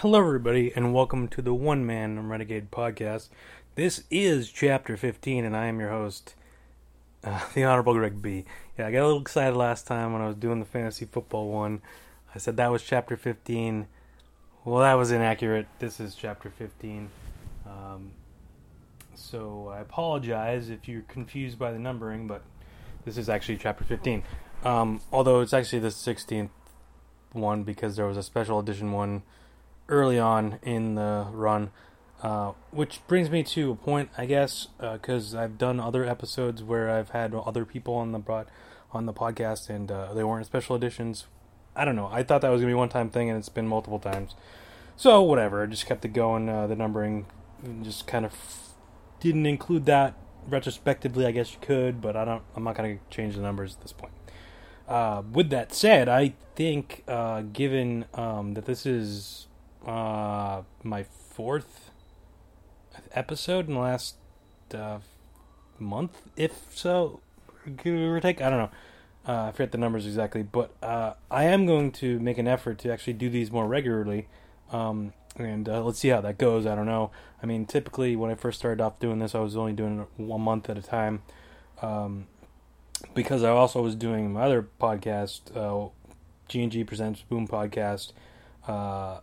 Hello, everybody, and welcome to the One Man Renegade podcast. This is chapter 15, and I am your host, uh, the Honorable Greg B. Yeah, I got a little excited last time when I was doing the fantasy football one. I said that was chapter 15. Well, that was inaccurate. This is chapter 15. Um, so I apologize if you're confused by the numbering, but this is actually chapter 15. Um, although it's actually the 16th one because there was a special edition one early on in the run. Uh, which brings me to a point, I guess, because uh, I've done other episodes where I've had other people on the broad, on the podcast, and uh, they weren't special editions. I don't know. I thought that was gonna be one time thing, and it's been multiple times. So whatever. I just kept it going. Uh, the numbering just kind of didn't include that retrospectively. I guess you could, but I don't. I'm not gonna change the numbers at this point. Uh, with that said, I think uh, given um, that this is uh, my fourth episode in the last uh, month, if so, give or take. I don't know. Uh, I forget the numbers exactly, but uh, I am going to make an effort to actually do these more regularly. Um, and uh, let's see how that goes. I don't know. I mean, typically when I first started off doing this, I was only doing it one month at a time. Um, because I also was doing my other podcast, uh, G&G Presents Boom Podcast, uh,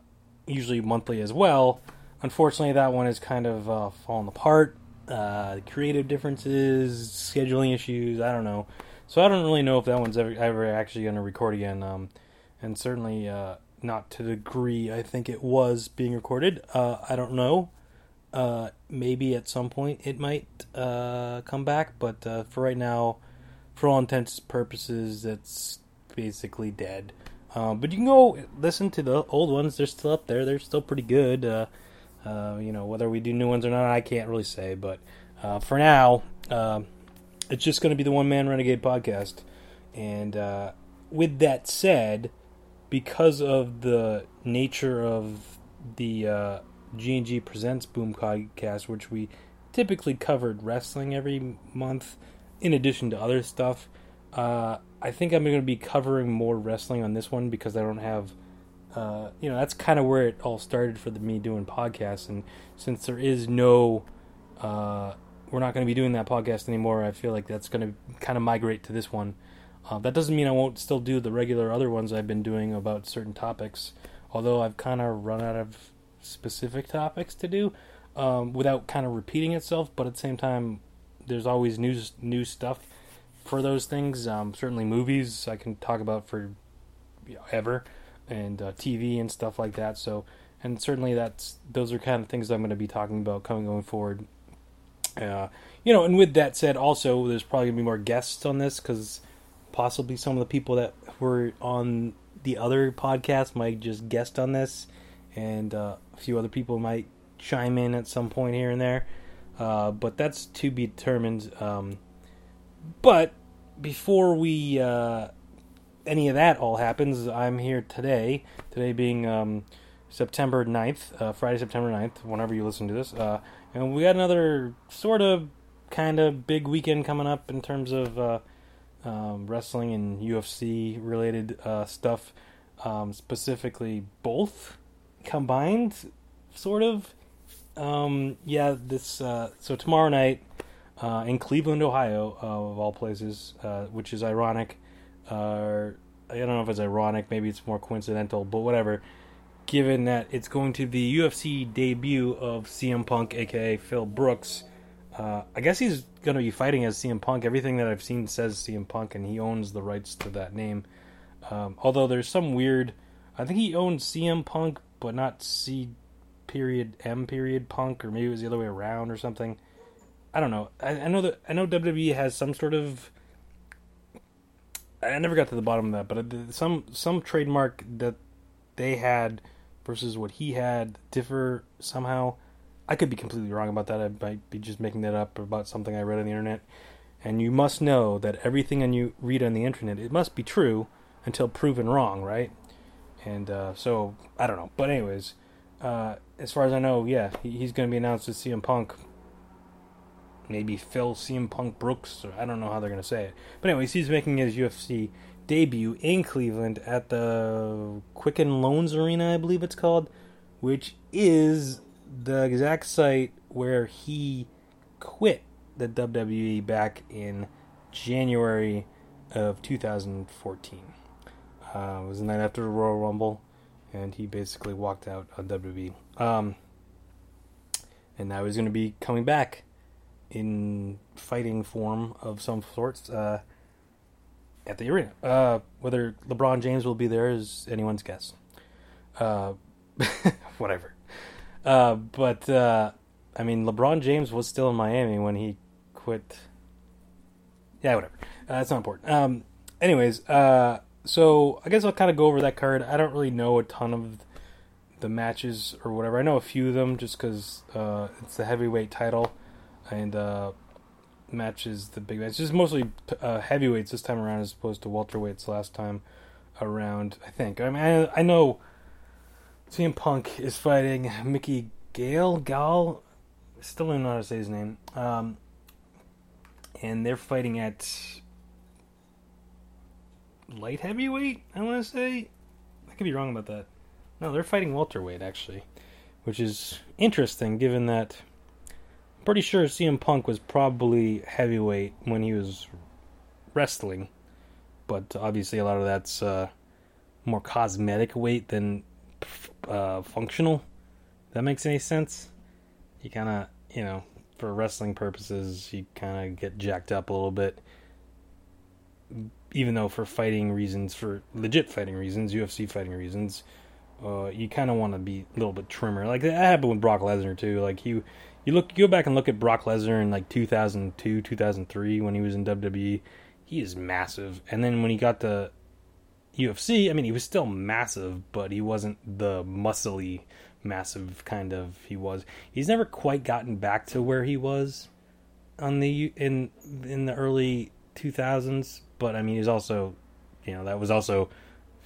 usually monthly as well. Unfortunately, that one is kind of uh, fallen apart. Uh, creative differences, scheduling issues. I don't know. So I don't really know if that one's ever, ever actually going to record again. Um, and certainly uh, not to the degree I think it was being recorded. Uh, I don't know. Uh, maybe at some point it might uh, come back, but uh, for right now, for all intents and purposes, it's basically dead. Uh, but you can go listen to the old ones; they're still up there. They're still pretty good. Uh, uh, you know, whether we do new ones or not, I can't really say. But uh, for now, uh, it's just going to be the One Man Renegade podcast. And uh, with that said, because of the nature of the G and G Presents Boom podcast, which we typically covered wrestling every month in addition to other stuff. I think I'm going to be covering more wrestling on this one because I don't have, uh, you know, that's kind of where it all started for the, me doing podcasts. And since there is no, uh, we're not going to be doing that podcast anymore, I feel like that's going to kind of migrate to this one. Uh, that doesn't mean I won't still do the regular other ones I've been doing about certain topics, although I've kind of run out of specific topics to do um, without kind of repeating itself. But at the same time, there's always new new stuff for those things. Um, certainly, movies I can talk about for ever, and uh, TV and stuff like that. So, and certainly that's those are kind of things I'm going to be talking about coming going forward. Uh, you know, and with that said, also there's probably gonna be more guests on this because possibly some of the people that were on the other podcast might just guest on this, and uh, a few other people might chime in at some point here and there. Uh, but that's to be determined. Um, but before we uh, any of that all happens, I'm here today. Today being um, September 9th, uh, Friday, September 9th, whenever you listen to this. Uh, and we got another sort of kind of big weekend coming up in terms of uh, um, wrestling and UFC related uh, stuff. Um, specifically, both combined, sort of. Um, yeah, this uh, so tomorrow night uh, in Cleveland, Ohio, uh, of all places, uh, which is ironic. Uh, I don't know if it's ironic, maybe it's more coincidental, but whatever. Given that it's going to be the UFC debut of CM Punk, aka Phil Brooks, uh, I guess he's going to be fighting as CM Punk. Everything that I've seen says CM Punk, and he owns the rights to that name. Um, although there's some weird, I think he owns CM Punk, but not C period M period Punk, or maybe it was the other way around or something. I don't know. I, I know that I know WWE has some sort of. I never got to the bottom of that, but some some trademark that they had versus what he had differ somehow. I could be completely wrong about that. I might be just making that up about something I read on the internet. And you must know that everything you read on the internet it must be true until proven wrong, right? And uh, so I don't know. But anyways, uh, as far as I know, yeah, he's going to be announced as CM Punk. Maybe Phil CM Punk Brooks, or I don't know how they're going to say it. But anyways, he's making his UFC debut in Cleveland at the Quicken Loans Arena, I believe it's called. which is the exact site where he quit the WWE back in January of 2014. Uh, it was the night after the Royal Rumble, and he basically walked out on WWE. Um, and now he's going to be coming back in fighting form of some sorts uh, at the arena. Uh, whether LeBron James will be there is anyone's guess. Uh, whatever. Uh, but uh, I mean, LeBron James was still in Miami when he quit. Yeah, whatever. Uh, that's not important. Um, anyways, uh, so I guess I'll kind of go over that card. I don't really know a ton of the matches or whatever. I know a few of them just because it's the heavyweight title and uh, matches the big match. Just mostly uh, heavyweights this time around as opposed to welterweights last time around. I think. I mean, I, I know CM Punk is fighting Mickey Gale. Gal, still don't know how to say his name. Um, and they're fighting at light heavyweight. I want to say. I could be wrong about that. No, they're fighting welterweight actually, which is interesting given that pretty sure CM Punk was probably heavyweight when he was wrestling, but obviously a lot of that's uh, more cosmetic weight than uh, functional. that makes any sense? You kind of, you know, for wrestling purposes, you kind of get jacked up a little bit. Even though for fighting reasons, for legit fighting reasons, UFC fighting reasons, uh, you kind of want to be a little bit trimmer. Like that happened with Brock Lesnar too. Like you, you look, you go back and look at Brock Lesnar in like 2002, 2003 when he was in WWE. He is massive, and then when he got to UFC, I mean, he was still massive, but he wasn't the muscly, massive kind of he was. He's never quite gotten back to where he was on the in in the early 2000s, but I mean, he's also, you know, that was also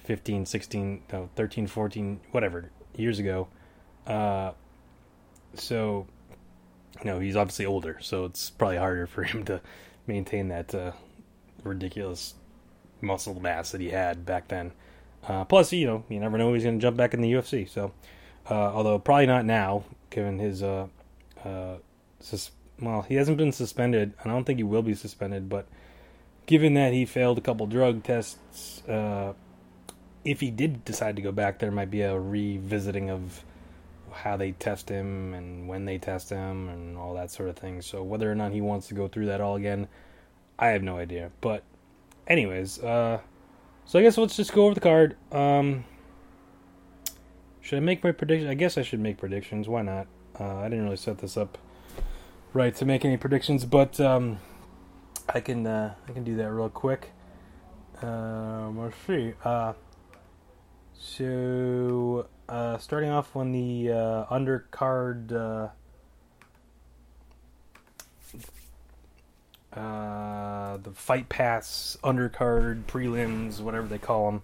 15, 16, no, 13, 14, whatever years ago. Uh, so, you know, he's obviously older, so it's probably harder for him to maintain that uh, ridiculous muscle mass that he had back then. Uh, plus, you know, you never know he's going to jump back in the UFC. So, uh, although probably not now, given his, uh, uh, sus- well, he hasn't been suspended. I don't think he will be suspended, but given that he failed a couple drug tests, uh, if he did decide to go back, there might be a revisiting of how they test him and when they test him and all that sort of thing. So whether or not he wants to go through that all again, I have no idea. But anyways, uh, so I guess let's just go over the card. Um, should I make my prediction? I guess I should make predictions. Why not? Uh, I didn't really set this up right to make any predictions, but um, I can uh, I can do that real quick. Um, let's see. Uh, so uh, starting off on the uh, undercard. Uh, uh, the fight pass undercard prelims whatever they call them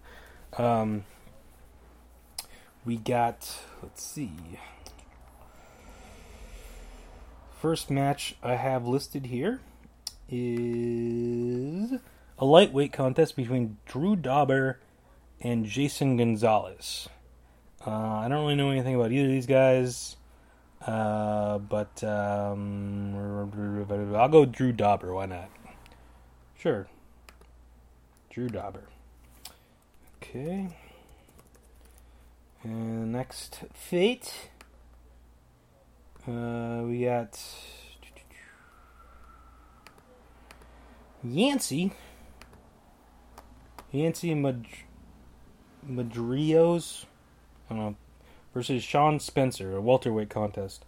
um, we got let's see first match i have listed here is a lightweight contest between drew dober and jason gonzalez uh, i don't really know anything about either of these guys uh, but um, I'll go Drew Dober. Why not? Sure. Drew Dober. Okay. And next fate. Uh, we got Yancey. Yancey Mad- Madrios. I don't know versus Sean Spencer, a welterweight contest.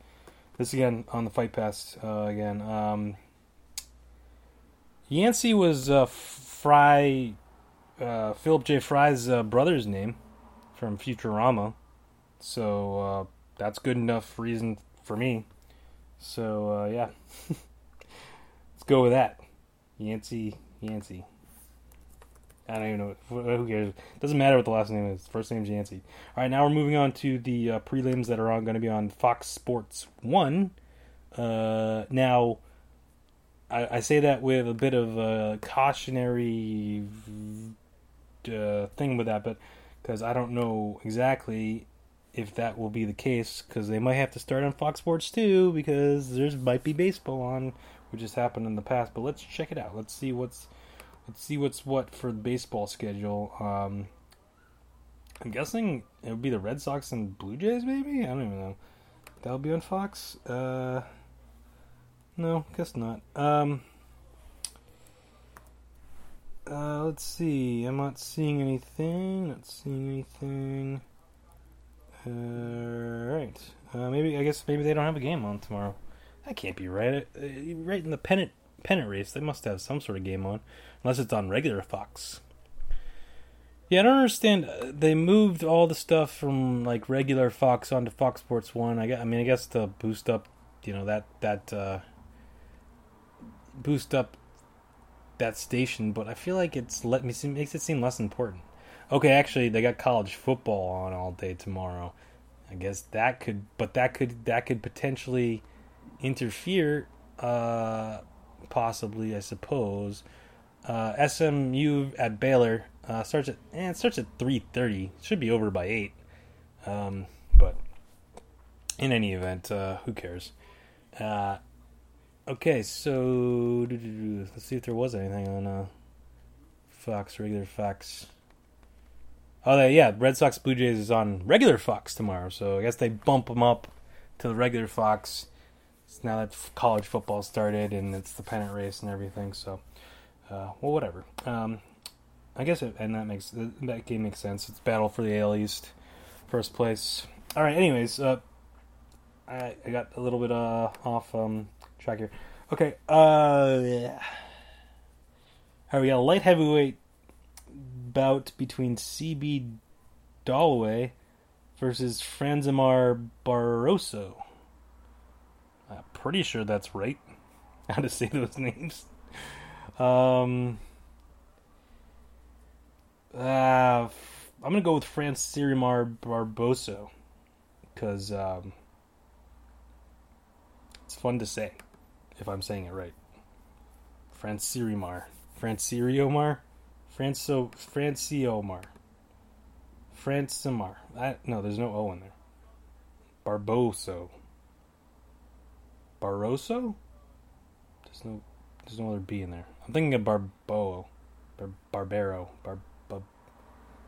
This again on the Fight Pass uh, again. Um, Yancey was uh, Fry, uh, Philip J. Fry's uh, brother's name from Futurama, so uh, that's good enough reason for me. So uh, yeah, let's go with that. Yancey, Yancey. I don't even know. Who cares? Doesn't matter what the last name is. First name's Yancey. All right, now we're moving on to the uh, prelims that are going to be on Fox Sports One. Uh, now, I, I, say that with a bit of a cautionary uh, thing with that, but because I don't know exactly if that will be the case because they might have to start on Fox Sports Two because there's might be baseball on, which has happened in the past. But let's check it out. Let's see what's let's see what's what for the baseball schedule. Um, I'm guessing it would be the Red Sox and Blue Jays, maybe. I don't even know. That'll be on Fox. Uh, no, guess not. Um, uh, let's see. I'm not seeing anything. Not seeing anything. Uh, right. Uh, maybe I guess maybe they don't have a game on tomorrow. That can't be right. Uh, right in the pennant pennant race, they must have some sort of game on, unless it's on regular Fox. Yeah, I don't understand. Uh, they moved all the stuff from like regular Fox onto Fox Sports One. I guess, I mean, I guess to boost up, you know, that that uh, boost up that station. But I feel like it's let me see, makes it seem less important. Okay, actually, they got college football on all day tomorrow. I guess that could, but that could that could potentially interfere, uh, possibly, I suppose. Uh, SMU at Baylor uh, starts at eh, starts at three thirty. Should be over by eight. Um, but in any event, uh, who cares? Uh, okay, so let's see if there was anything on uh, Fox regular Fox. Oh, yeah, Red Sox Blue Jays is on regular Fox tomorrow, so I guess they bump them up to the regular Fox. Now that college football started and it's the pennant race and everything, so uh, well, whatever. Um, I guess it, and that makes that game makes sense. It's battle for the AL East, first place. All right. Anyways, uh, I I got a little bit uh, off um, track here. Okay. Uh, yeah. All right, we got a light heavyweight bout between CB Dollaway versus Francimar Barroso. Pretty sure that's right. How to say those names? Um, uh, I'm gonna go with Francimar Barboso because um, it's fun to say if I'm saying it right. Francirimar, Franciriomar, Franco Franciomar, Francimar. I, no, there's no O in there. Barboso. Barroso? There's no, there's no other B in there. I'm thinking of Barbo, Bar, Barbero, Bar, Bar,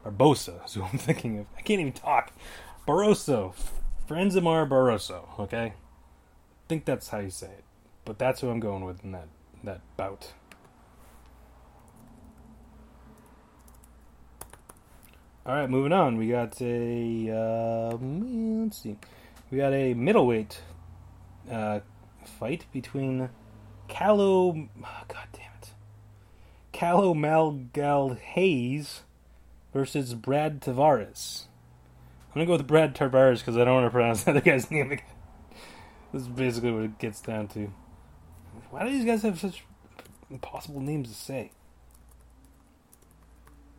Barbosa is who I'm thinking of. I can't even talk. Barroso, Francimar Barroso. Okay, I think that's how you say it, but that's who I'm going with in that that bout. All right, moving on. We got a uh, let's see, we got a middleweight uh, fight between Callo. Oh, God damn it, Callo Malgal Hayes versus Brad Tavares. I'm gonna go with Brad Tavares because I don't want to pronounce the other guy's name again. This is basically what it gets down to. Why do these guys have such impossible names to say?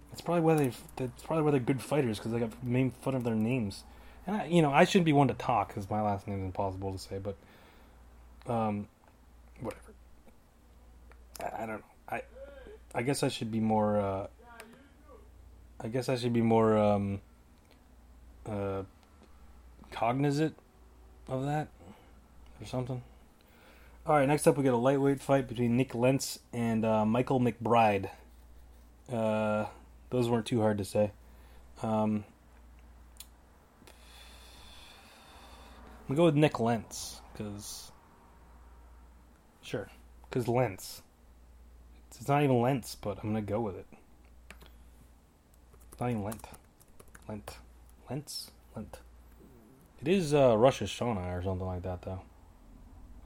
That's probably why they. That's probably why they're good fighters because they got made fun of their names. And I, you know, I shouldn't be one to talk because my last name is impossible to say. But, um, whatever. I, I don't know. I, I guess I should be more. Uh, I guess I should be more um, uh, cognizant of that or something. All right, next up we get a lightweight fight between Nik Lentz and uh, Michael McBride. Uh, those weren't too hard to say. Um, I'm gonna go with Nick Lentz because, sure, because Lentz. It's not even Lentz, but I'm gonna go with it. It's not even Lent. Lent. Lentz? Lent. It is uh, Rosh Hashanah or something like that, though.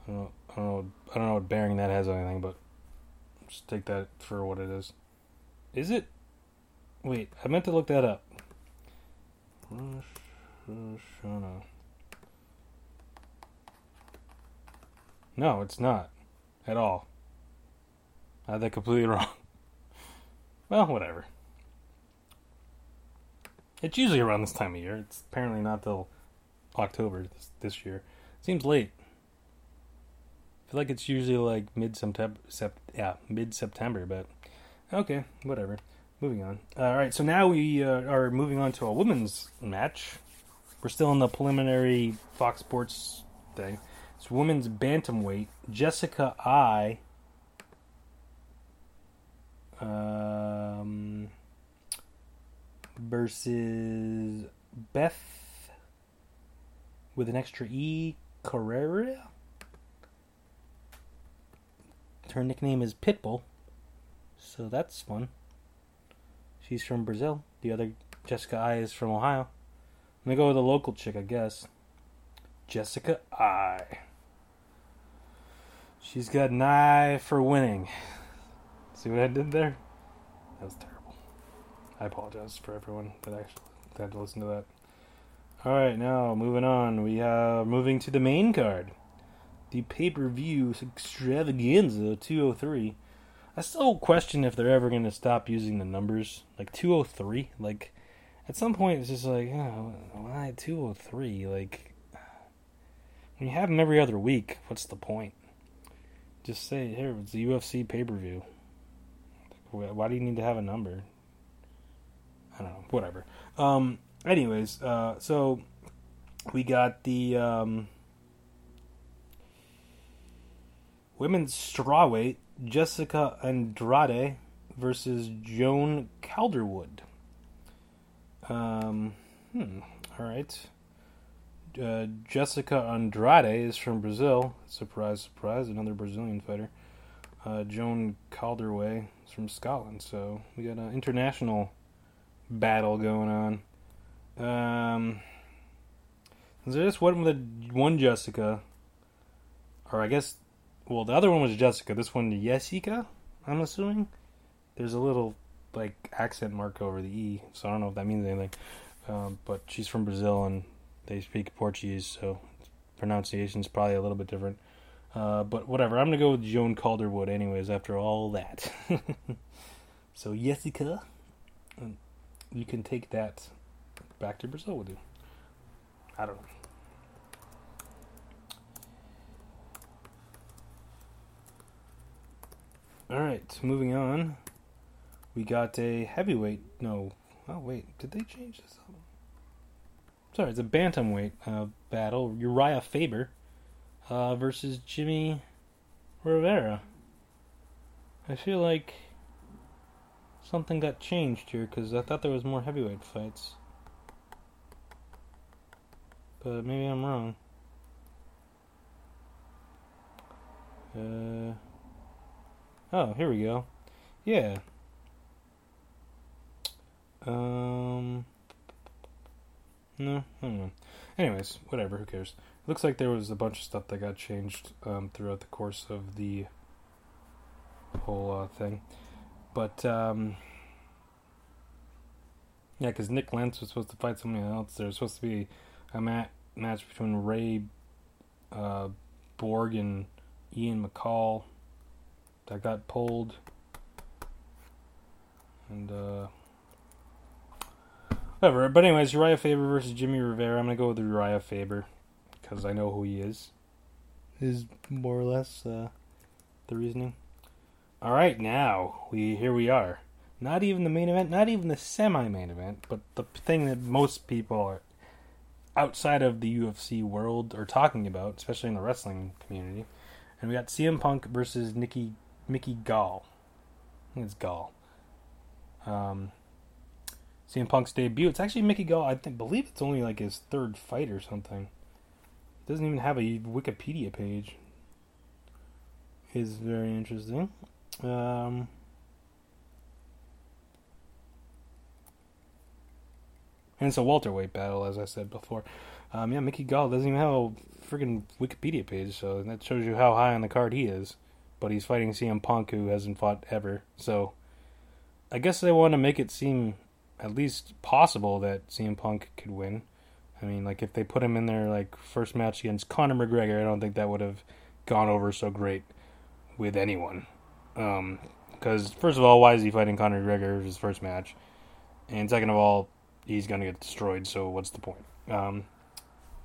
I don't know. I don't know. I don't know what bearing that has anything, but just take that for what it is. Is it? Wait, I meant to look that up. Rosh Hashanah. No, it's not at all. I had that completely wrong. well, whatever. It's usually around this time of year. It's apparently not till October this, this year. Seems late. I feel like it's usually like mid September. Sept, yeah, mid September. But okay, whatever. Moving on. All right, so now we uh, are moving on to a women's match. we're still in the preliminary Fox Sports thing. It's women's bantamweight. Jessica Eye. Um, versus Beth with an extra E Carrera. Her nickname is Pitbull, so that's fun. She's from Brazil. The other Jessica Eye is from Ohio. I'm gonna go with a local chick, I guess. Jessica Eye. She's got an eye for winning. See what I did there? That was terrible. I apologize for everyone that actually had to listen to that. Alright, now moving on. We are moving to the main card. The pay per view extravaganza 203. I still question if they're ever going to stop using the numbers. Like 203? Like, at some point, it's just like, oh, why 203? Like, when you have them every other week, what's the point? Just say, here, it's the UFC pay per view. Why do you need to have a number? I don't know, whatever. Um, anyways, uh, so we got the um, women's strawweight Jessica Andrade versus Joan Calderwood. Um, hmm, all right. Uh, Jessica Andrade is from Brazil. Surprise, surprise, another Brazilian fighter. Uh, Joan Calderwood is from Scotland. So we got an international battle going on. Um, so this one with one Jessica, or I guess, well, the other one was Jessica. This one, Jessica. I'm assuming. There's a little like accent mark over the e, so I don't know if that means anything. Um, but she's from Brazil and they speak Portuguese, so pronunciation is probably a little bit different. Uh, but whatever, I'm gonna go with Joan Calderwood, anyways. After all that, so Jessica, you can take that back to Brazil with you. I don't know. All right, moving on. We got a heavyweight. No, oh wait, did they change this? Sorry, it's a bantamweight uh, battle. Uriah Faber uh, versus Jimmy Rivera. I feel like something got changed here because I thought there was more heavyweight fights, but maybe I'm wrong. Uh, oh, here we go. Yeah. Um. No, I don't know. Anyways, whatever. Who cares? Looks like there was a bunch of stuff that got changed um, throughout the course of the whole uh, thing. But um, yeah, because Nik Lentz was supposed to fight somebody else. There was supposed to be a mat- match between Ray uh, Borg and Ian McCall that got pulled. And uh, whatever. But anyways, Uriah Faber versus Jimmy Rivera. I'm gonna go with Uriah Faber because I know who he is. Is more or less uh, the reasoning. All right, now we here we are. Not even the main event, not even the semi-main event, but the thing that most people are outside of the UFC world are talking about, especially in the wrestling community. And we got CM Punk versus Nikki Mickey Gall. I think it's Gall. Um, CM Punk's debut. It's actually Mickey Gall. I think, believe it's only like his third fight or something. It doesn't even have a Wikipedia page. Is very interesting. Um, and it's a welterweight battle, as I said before. Um, yeah, Mickey Gall doesn't even have a freaking Wikipedia page, so that shows you how high on the card he is. But he's fighting CM Punk, who hasn't fought ever. So I guess they want to make it seem at least possible that CM Punk could win. I mean, like if they put him in there like first match against Conor McGregor, I don't think that would have gone over so great with anyone. Because um, first of all, why is he fighting Conor McGregor his first match? And second of all, he's gonna get destroyed. So what's the point? Um,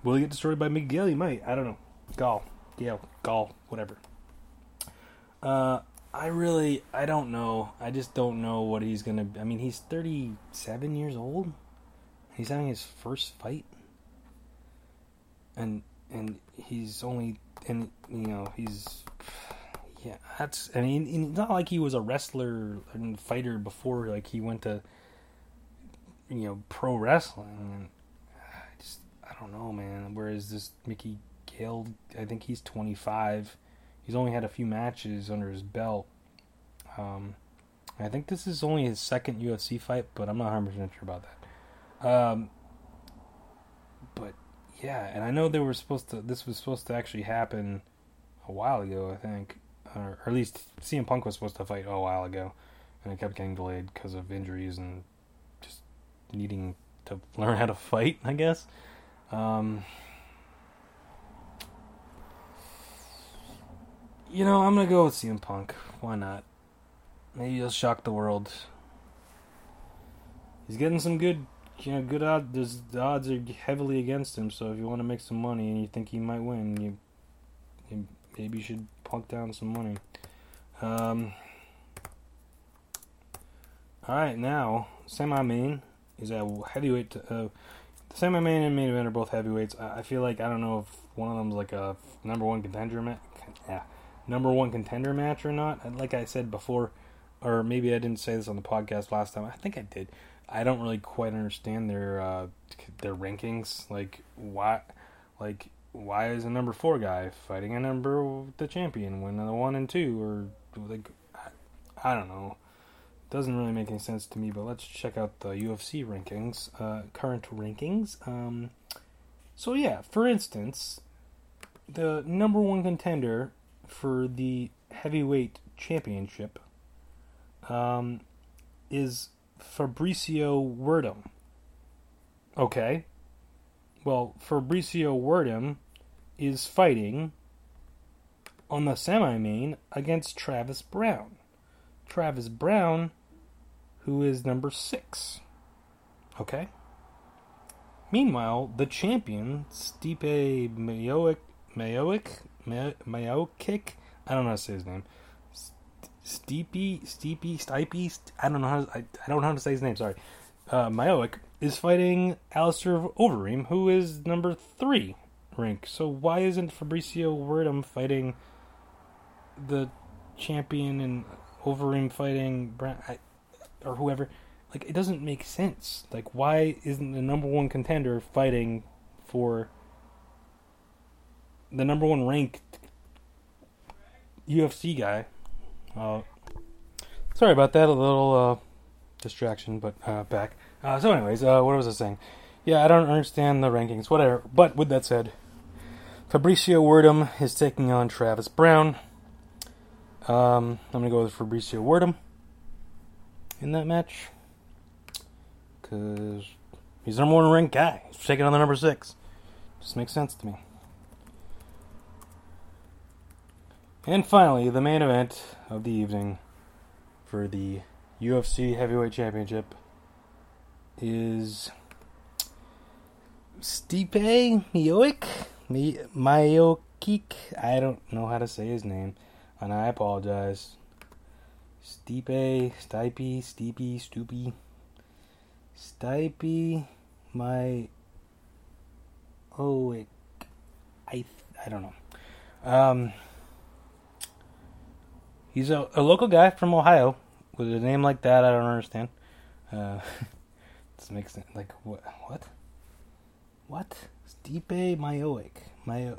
will he get destroyed by Miguel? He might. I don't know. Gall, Gale, Gall, whatever. Uh, I really, I don't know. I just don't know what he's gonna. I mean, he's thirty-seven years old. He's having his first fight. and and he's only and you know he's yeah that's I mean it's not like he was a wrestler and fighter before like he went to you know pro wrestling. I just I don't know, man. Whereas this Mickey Gale, I think he's 25. He's only had a few matches under his belt. Um, I think this is only his second UFC fight, but I'm not 100 percent sure about that. Um, but yeah, and I know they were supposed to. This was supposed to actually happen a while ago, I think, or, or at least CM Punk was supposed to fight a while ago, and it kept getting delayed because of injuries and just needing to learn how to fight. I guess. Um, you know, I'm gonna go with CM Punk. Why not? Maybe he'll shock the world. He's getting some good, you know, good odds. The odds are heavily against him. So if you want to make some money and you think he might win, you, you maybe you should punk down some money. Um. All right, now semi-main is at heavyweight. Uh, semi-main and main event are both heavyweights. I, I feel like I don't know if one of them's like a number one contender. Yeah, number one contender match or not. Like I said before, or maybe I didn't say this on the podcast last time. I think I did. I don't really quite understand their uh, their rankings. Like why, like why is a number four guy fighting a number the champion when the one and two or like I, I don't know. Doesn't really make any sense to me. But let's check out the UFC rankings, uh, current rankings. Um, so yeah, for instance, the number one contender for the heavyweight championship um, is Fabricio Werdum. Okay. Well, Fabricio Werdum is fighting on the semi main against Travis Browne. Travis Browne, who is number six. Okay. Meanwhile, the champion, Stipe Miocic, Miocic, Miocic, I don't know how to say his name. Steepy, Steepy, Stipe, I don't know how to, I, I don't know how to say his name. Sorry. Uh, is fighting Alistair Overeem, who is number three rank. So why isn't Fabricio Werdum fighting the champion and Overeem fighting Brand, I, or whoever? Like it doesn't make sense. Like why isn't the number one contender fighting for the number one ranked UFC guy? Uh, sorry about that. A little uh, distraction, but uh, back. Uh, so, anyways, uh, what was I saying? Yeah, I don't understand the rankings. Whatever. But with that said, Fabricio Werdum is taking on Travis Browne. Um, I'm gonna go with Fabricio Werdum in that match because he's the number one ranked guy. He's taking on the number six. Just makes sense to me. And finally, the main event of the evening for the UFC Heavyweight Championship is Stipe Miocic, Miocic. I don't know how to say his name, and I apologize. Stipe, Stipe, Stipe, Stoopy, Stipe, my. Oh, I I don't know. Um, he's a, a local guy from Ohio with a name like that. I don't understand. Uh, this makes sense. Like what? What? What? Stipe Miocic. My uh.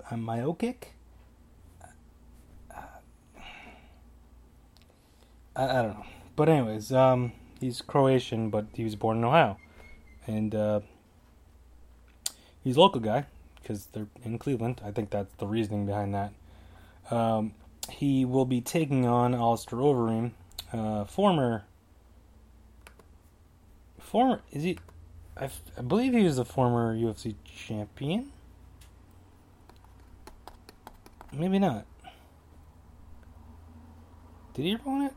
Uh, I, I don't know. But anyways, um, he's Croatian, but he was born in Ohio, and uh, he's a local guy because they're in Cleveland. I think that's the reasoning behind that. Um, he will be taking on Alistair Overeem, uh, former. Former is he? I, I believe he was a former UFC champion. Maybe not. Did he ever win it?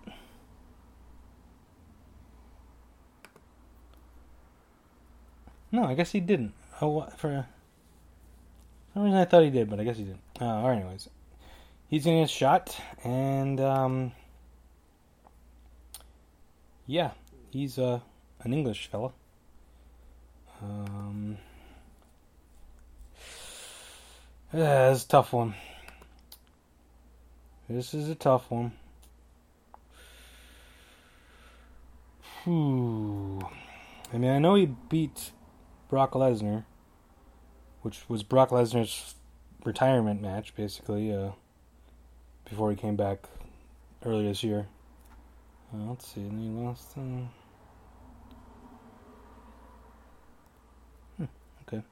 No, I guess he didn't. Oh, for some reason I thought he did, but I guess he didn't. Uh, or anyways, he's getting his shot, and um, yeah, he's uh, an English fella. Um, Yeah, it's a tough one. This is a tough one. I mean, I know he beat Brock Lesnar, which was Brock Lesnar's retirement match, basically, uh, before he came back earlier this year. Uh, let's see, and he lost. Uh... Hmm, okay.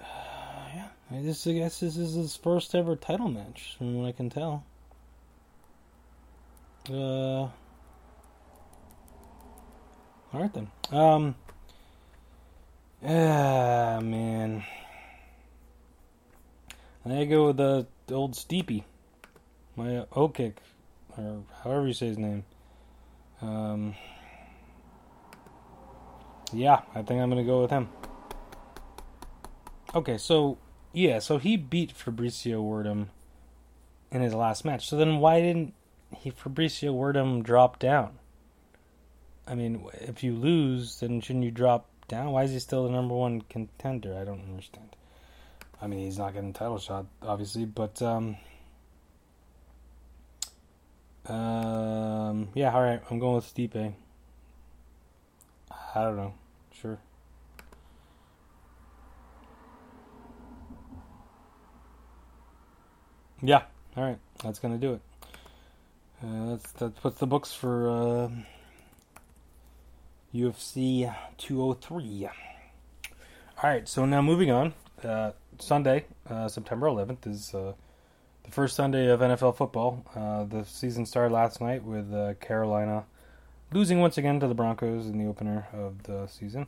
Yeah, I just I guess this is his first ever title match, from what I can tell. Uh. All right then. Um. Ah man. I go with the old Steepy, my O kick, or however you say his name. Um. Yeah, I think I'm gonna go with him. Okay, so yeah, so he beat Fabricio Werdum in his last match. So then why didn't he Fabricio Werdum drop down? I mean, if you lose, then shouldn't you drop down? Why is he still the number one contender? I don't understand. I mean, he's not getting title shot, obviously, but um, um, yeah, all right, I'm going with Stipe. I don't know, sure. Yeah, all right, that's gonna do it. Uh, that's that puts the books for. Uh, UFC 203. All right, so now moving on. Uh, Sunday, uh, September 11th, is uh, the first Sunday of NFL football. Uh, the season started last night with uh, Carolina losing once again to the Broncos in the opener of the season,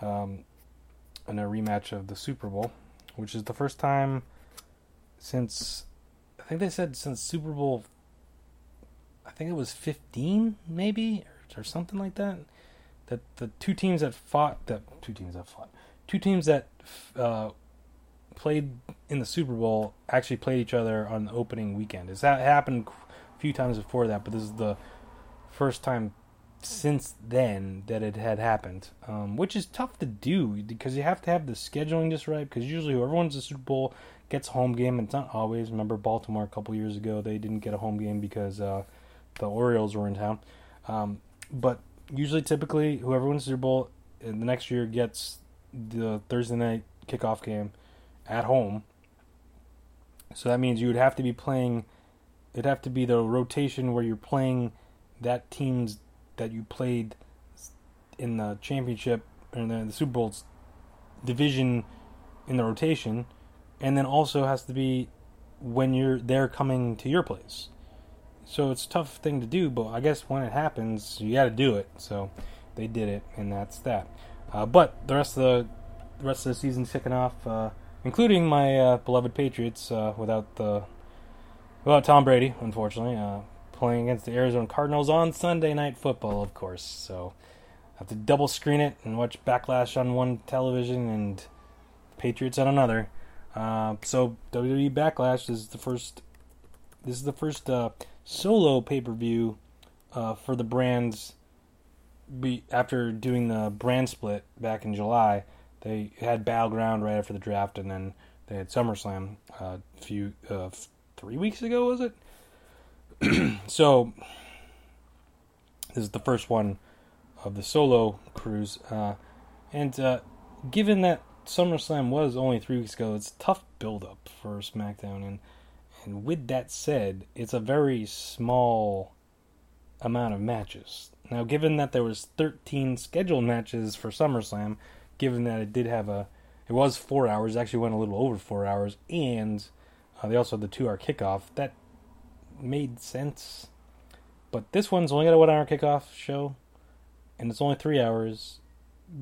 um, in a rematch of the Super Bowl, which is the first time since I think they said since Super Bowl. I think it was 15, maybe, or, or something like that that the two teams that fought that two teams that fought two teams that uh, played in the Super Bowl actually played each other on the opening weekend. It's that happened a few times before that, but this is the first time since then that it had happened, um, which is tough to do because you have to have the scheduling just right. Because usually whoever wins the Super Bowl gets home game, it's not always. Remember Baltimore a couple years ago, they didn't get a home game because uh, the Orioles were in town. Um, but usually, typically, whoever wins the Super Bowl the next year gets the Thursday night kickoff game at home. So that means you would have to be playing. It'd have to be the rotation where you're playing that team's that you played in the championship and the, the Super Bowl's division in the rotation, and then also has to be when you're they're coming to your place. So it's a tough thing to do, but I guess when it happens, you got to do it. So they did it, and that's that. Uh, but the rest of the, the rest of the season's kicking off, uh, including my uh, beloved Patriots, uh, without the without Tom Brady, unfortunately, uh, playing against the Arizona Cardinals on Sunday Night Football, of course. So I have to double screen it and watch Backlash on one television and Patriots on another. Uh, so WWE Backlash is the first. This is the first solo pay per view uh, for the brands. Be, after doing the brand split back in July, they had Battleground right after the draft, and then they had SummerSlam uh, a few uh, three weeks ago. Was it? so this is the first one of the solo cruise, uh, and uh, given that SummerSlam was only three weeks ago, it's tough build up for SmackDown and and with that said, it's a very small amount of matches. Now, given that there was 13 scheduled matches for SummerSlam, given that it did have a, it was four hours, actually went a little over four hours, and uh, they also had the two-hour kickoff. That made sense. But this one's only got a one-hour kickoff show, and it's only three hours.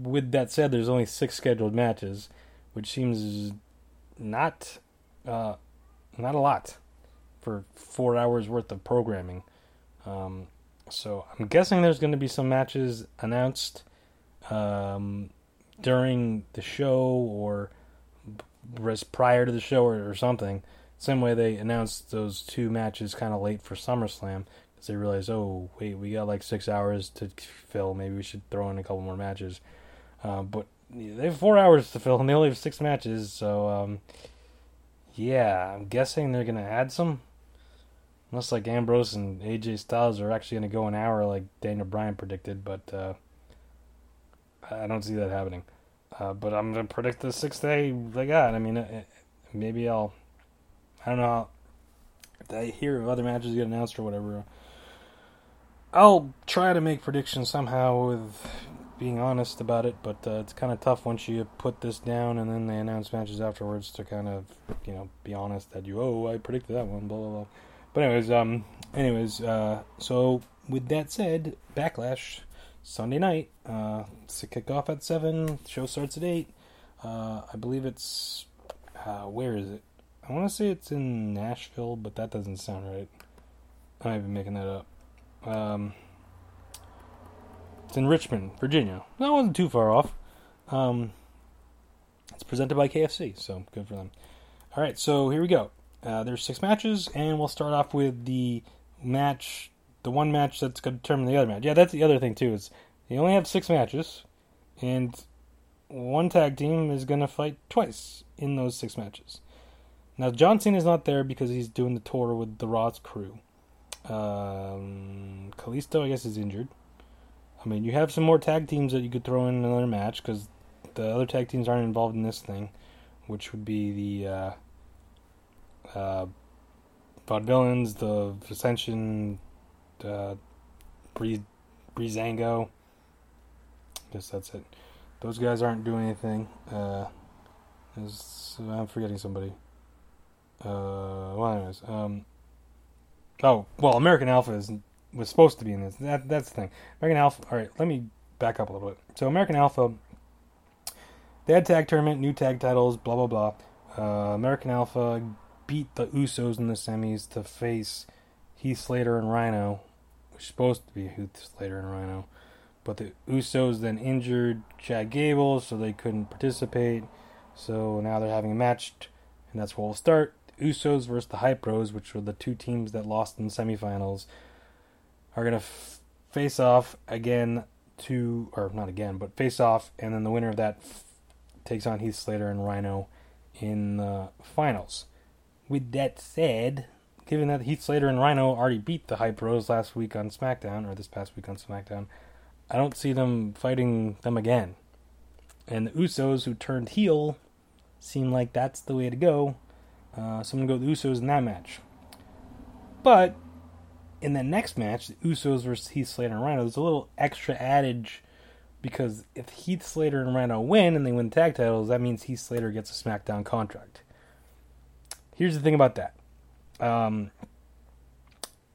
With that said, there's only six scheduled matches, which seems not uh, not a lot for four hours worth of programming. Um, so I'm guessing there's going to be some matches announced um, during the show or prior to the show or, or, something. Same way they announced those two matches kind of late for SummerSlam because they realized, oh wait, we got like six hours to fill. Maybe we should throw in a couple more matches. Uh, but they have four hours to fill, and they only have six matches. So, um, yeah, I'm guessing they're gonna add some. Unless like Ambrose and AJ Styles are actually gonna go an hour, like Daniel Bryan predicted, but uh, I don't see that happening. Uh, but I'm gonna predict the sixth day they got. I mean, it, it, maybe I'll. I don't know. If I hear of other matches get announced or whatever, I'll try to make predictions somehow with being honest about it. But uh, it's kind of tough once you put this down and then they announce matches afterwards to kind of you know be honest that you oh I predicted that one blah blah blah. But anyways, um, anyways, uh, so with that said, Backlash Sunday night. Uh, it's a kickoff at seven. Show starts at eight. Uh, I believe it's uh, where is it? I want to say it's in Nashville, but that doesn't sound right. I might be making that up. Um, it's in Richmond, Virginia. That wasn't too far off. Um, it's presented by KFC, so good for them. All right, so here we go. Uh, there's six matches, and we'll start off with the match, the one match that's going to determine the other match. Yeah, that's the other thing too. Is they only have six matches, and one tag team is going to fight twice in those six matches. Now, John Cena is not there because he's doing the tour with the Raw's crew. Um, Kalisto, I guess, is injured. I mean, you have some more tag teams that you could throw in another match because the other tag teams aren't involved in this thing, which would be the uh, uh, Vaudevillains, the Ascension, uh, Bree, Breezango. I guess that's it. Those guys aren't doing anything. Uh, I'm forgetting somebody. Uh, well, anyways, um, oh well, American Alpha is was supposed to be in this. That that's the thing. American Alpha. All right, let me back up a little bit. So American Alpha, they had tag tournament, new tag titles, blah blah blah. Uh, American Alpha beat the Usos in the semis to face Heath Slater and Rhino, was supposed to be Heath Slater and Rhino, but the Usos then injured Chad Gable, so they couldn't participate. So now they're having a match, and that's where we'll start. Usos versus the Hype Bros, which were the two teams that lost in the semifinals, are going to f- face off again to, or not again, but face off, and then the winner of that f- takes on Heath Slater and Rhino in the finals. With that said, given that Heath Slater and Rhino already beat the Hype Bros last week on SmackDown, or this past week on SmackDown, I don't see them fighting them again. And the Usos, who turned heel, seem like that's the way to go. Uh, so I'm going to go with the Usos in that match. But in the next match, the Usos versus Heath Slater and Rhino, there's a little extra adage because if Heath Slater and Rhino win and they win tag titles, that means Heath Slater gets a SmackDown contract. Here's the thing about that. Um,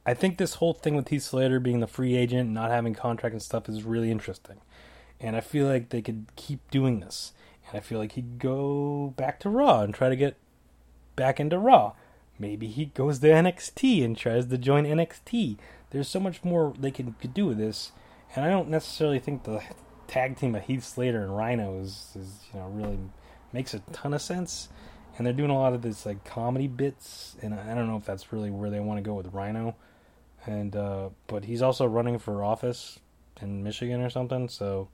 I think this whole thing with Heath Slater being the free agent, not having contract and stuff is really interesting. And I feel like they could keep doing this. And I feel like he'd go back to Raw and try to get back into Raw. Maybe he goes to NXT and tries to join NXT. There's so much more they could, could do with this, and I don't necessarily think the tag team of Heath Slater and Rhino is, is you know really makes a ton of sense. And they're doing a lot of this like comedy bits, and I don't know if that's really where they want to go with Rhino. And uh, but he's also running for office in Michigan or something, so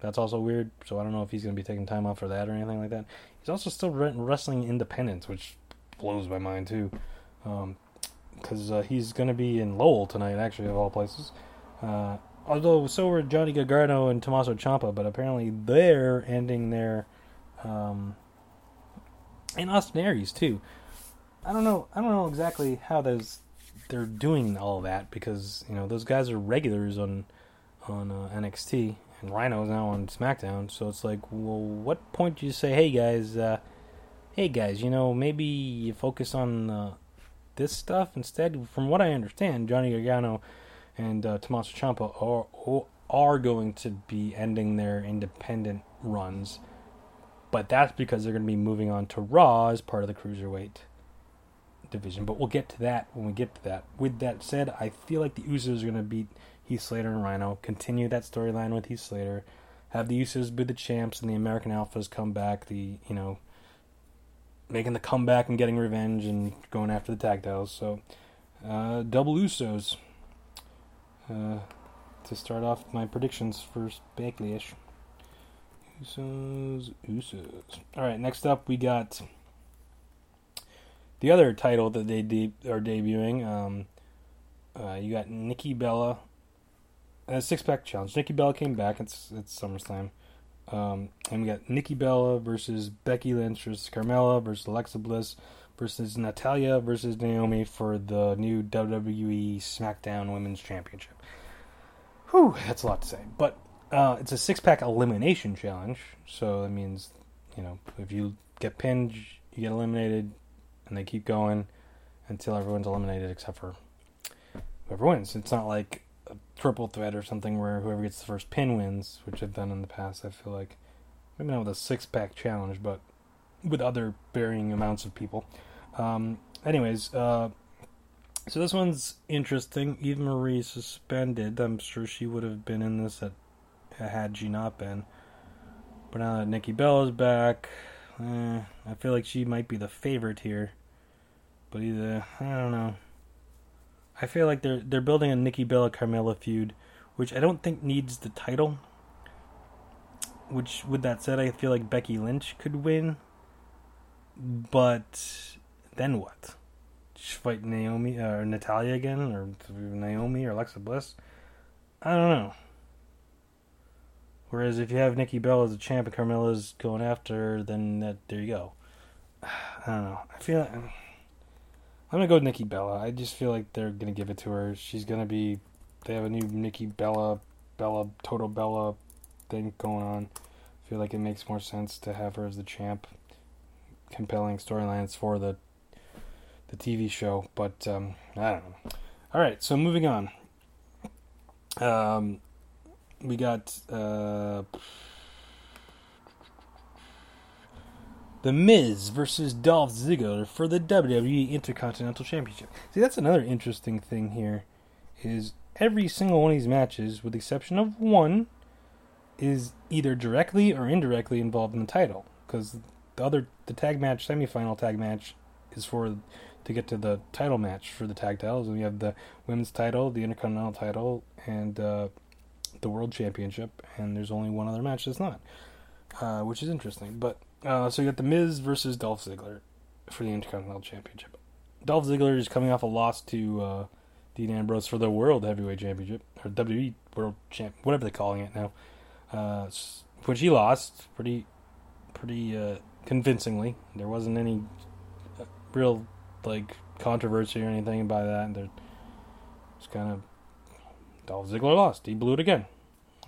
that's also weird. So I don't know if he's going to be taking time off for that or anything like that. He's also still wrestling independence, which blows my mind too. Because um, uh, he's going to be in Lowell tonight, actually, of all places. Uh, although, so were Johnny Gargano and Tommaso Ciampa, but apparently they're ending their. Um, and Austin Aries, too. I don't know. I don't know exactly how those they're doing all that because you know those guys are regulars on on uh, NXT and Rhino's now on SmackDown. So it's like, well, what point do you say, hey guys, uh, hey guys, you know, maybe you focus on uh, this stuff instead. From what I understand, Johnny Gargano and uh, Tommaso Ciampa are are going to be ending their independent runs, but that's because they're going to be moving on to Raw as part of the cruiserweight division. But we'll get to that when we get to that. With that said, I feel like the Usos are going to beat Heath Slater and Rhino, continue that storyline with Heath Slater, have the Usos be the champs and the American Alphas come back. The you know making the comeback and getting revenge and going after the tag titles. So, uh, double Usos uh, to start off my predictions for Backlash. Usos, Usos. All right, next up we got the other title that they de- are debuting. Um, uh, you got Nikki Bella, a six pack challenge. Nikki Bella came back. It's it's SummerSlam. Um, and we got Nikki Bella versus Becky Lynch versus Carmella versus Alexa Bliss versus Natalya versus Naomi for the new WWE SmackDown Women's Championship. Whew, that's a lot to say. But uh, it's a six pack elimination challenge, so that means, you know, if you get pinned, you get eliminated, and they keep going until everyone's eliminated except for whoever wins. It's not like a triple threat or something where whoever gets the first pin wins, which I've done in the past. I feel like maybe not with a six pack challenge, but with other varying amounts of people. Um, anyways, uh, so this one's interesting. Eva Marie suspended. I'm sure she would have been in this at, had she not been. But now that Nikki Bella Bella's back, eh, I feel like she might be the favorite here. But either I don't know. I feel like they're they're building a Nikki Bella Carmella feud, which I don't think needs the title. Which, with that said, I feel like Becky Lynch could win. But then what? Just fight Naomi or uh, Natalya again, or Naomi or Alexa Bliss? I don't know. Whereas if you have Nikki Bella as a champ and Carmella's going after her, then that there you go. I don't know. I feel. Like, I'm gonna go with Nikki Bella. I just feel like they're gonna give it to her. She's gonna be. They have a new Nikki Bella, Bella Total Bella thing going on. I feel like it makes more sense to have her as the champ. Compelling storylines for the the TV show, but um, I don't know. All right, so moving on. Um, we got uh, The Miz versus Dolph Ziggler for the WWE Intercontinental Championship. See, that's another interesting thing here. Is every single one of these matches, with the exception of one, is either directly or indirectly involved in the title. Because the other, the tag match, semifinal tag match, is for to get to the title match for the tag titles. And we have the women's title, the Intercontinental title, and uh, the World Championship. And there's only one other match that's not, uh, which is interesting. But uh, so you got the Miz versus Dolph Ziggler for the Intercontinental Championship. Dolph Ziggler is coming off a loss to uh, Dean Ambrose for the World Heavyweight Championship or WWE World Champ, whatever they're calling it now, uh, which he lost pretty, pretty uh, convincingly. There wasn't any uh, real like controversy or anything by that. And it's kind of Dolph Ziggler lost. He blew it again.